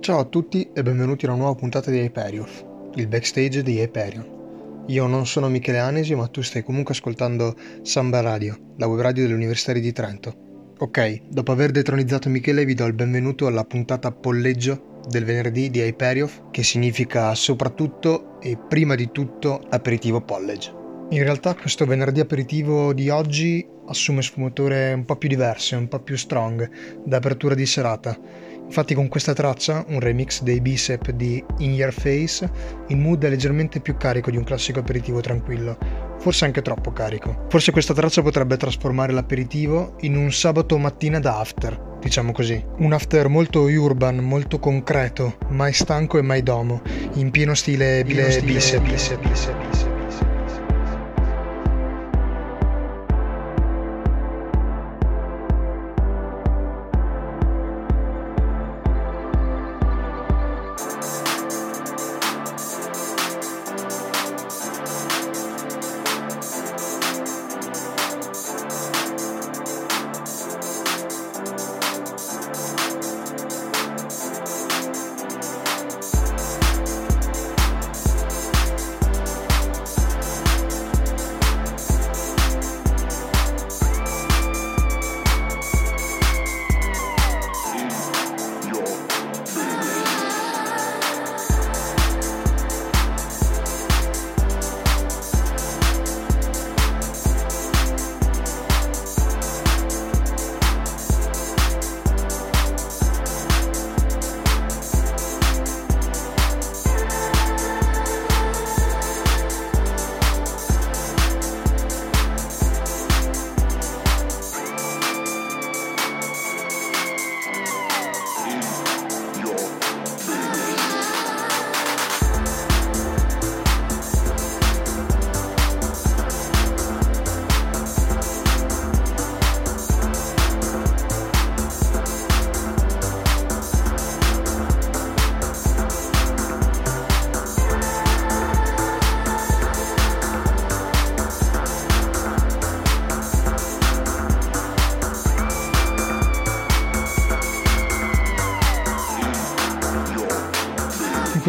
Ciao a tutti e benvenuti a una nuova puntata di Hyperion, il backstage di Hyperion. Io non sono Michele Anesi, ma tu stai comunque ascoltando Samba Radio, la web radio dell'Università di Trento. Ok, dopo aver detronizzato Michele vi do il benvenuto alla puntata polleggio del venerdì di Hyperion, che significa soprattutto e prima di tutto aperitivo college. In realtà questo venerdì aperitivo di oggi assume sfumature un po' più diverse, un po' più strong, da apertura di serata Infatti con questa traccia, un remix dei Bicep di In Your Face, il mood è leggermente più carico di un classico aperitivo tranquillo, forse anche troppo carico. Forse questa traccia potrebbe trasformare l'aperitivo in un sabato mattina da after, diciamo così. Un after molto urban, molto concreto, mai stanco e mai domo, in pieno stile, stile bicep, bicep, bicep, bicep.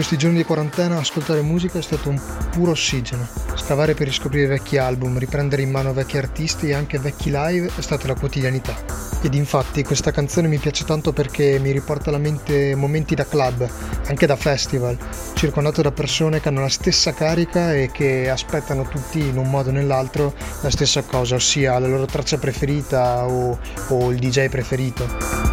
Questi giorni di quarantena ascoltare musica è stato un puro ossigeno. Scavare per riscoprire vecchi album, riprendere in mano vecchi artisti e anche vecchi live è stata la quotidianità. Ed infatti questa canzone mi piace tanto perché mi riporta alla mente momenti da club, anche da festival, circondato da persone che hanno la stessa carica e che aspettano tutti in un modo o nell'altro la stessa cosa, ossia la loro traccia preferita o, o il DJ preferito.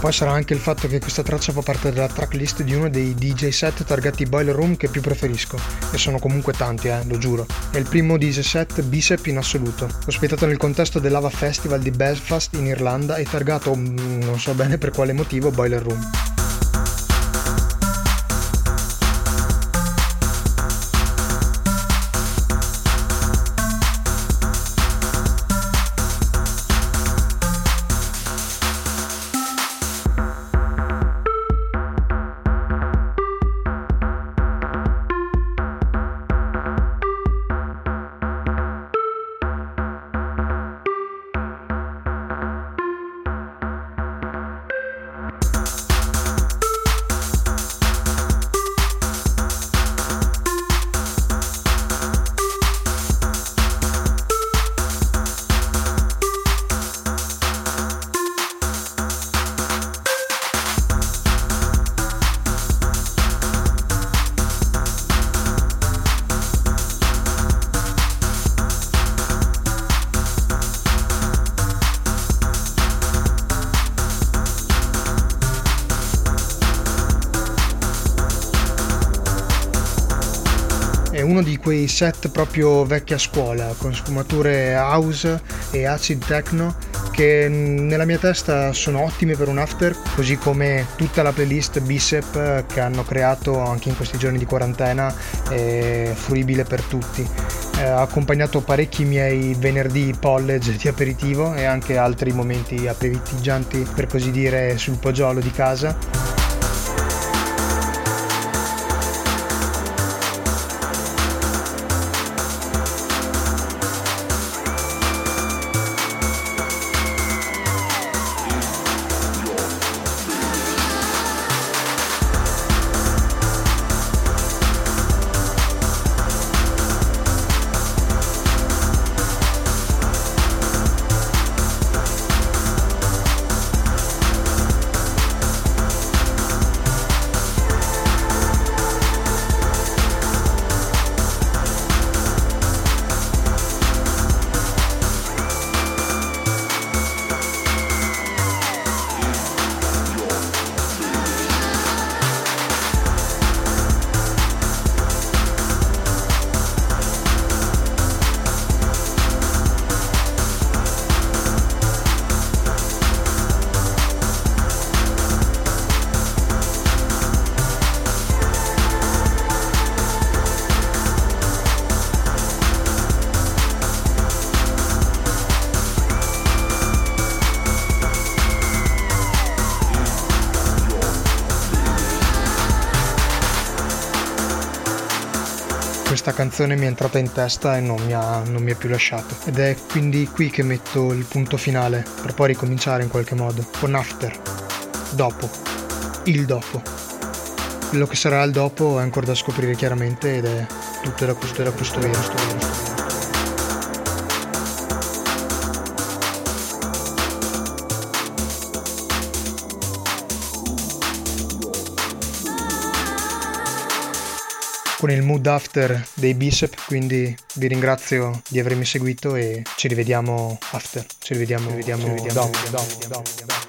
Poi sarà anche il fatto che questa traccia fa parte della tracklist di uno dei DJ set targati Boiler Room che più preferisco, e sono comunque tanti, eh, lo giuro. È il primo DJ set bicep in assoluto, ospitato nel contesto dell'Ava Festival di Belfast in Irlanda e targato, mm, non so bene per quale motivo, Boiler Room. Uno di quei set proprio vecchia scuola, con sfumature house e acid techno che nella mia testa sono ottime per un after, così come tutta la playlist Bicep che hanno creato anche in questi giorni di quarantena, è fruibile per tutti. Eh, ha accompagnato parecchi miei venerdì college di aperitivo e anche altri momenti aperitigianti per così dire sul poggiolo di casa canzone mi è entrata in testa e non mi, ha, non mi ha più lasciato. Ed è quindi qui che metto il punto finale, per poi ricominciare in qualche modo, con After, dopo, il dopo. Quello che sarà il dopo è ancora da scoprire chiaramente ed è tutto da costruire, costruire, costruire, costruire. Con il mood after dei Bicep, quindi vi ringrazio di avermi seguito e ci rivediamo after, ci rivediamo, ci rivediamo, ci rivediamo. dopo, dopo, dopo, dopo.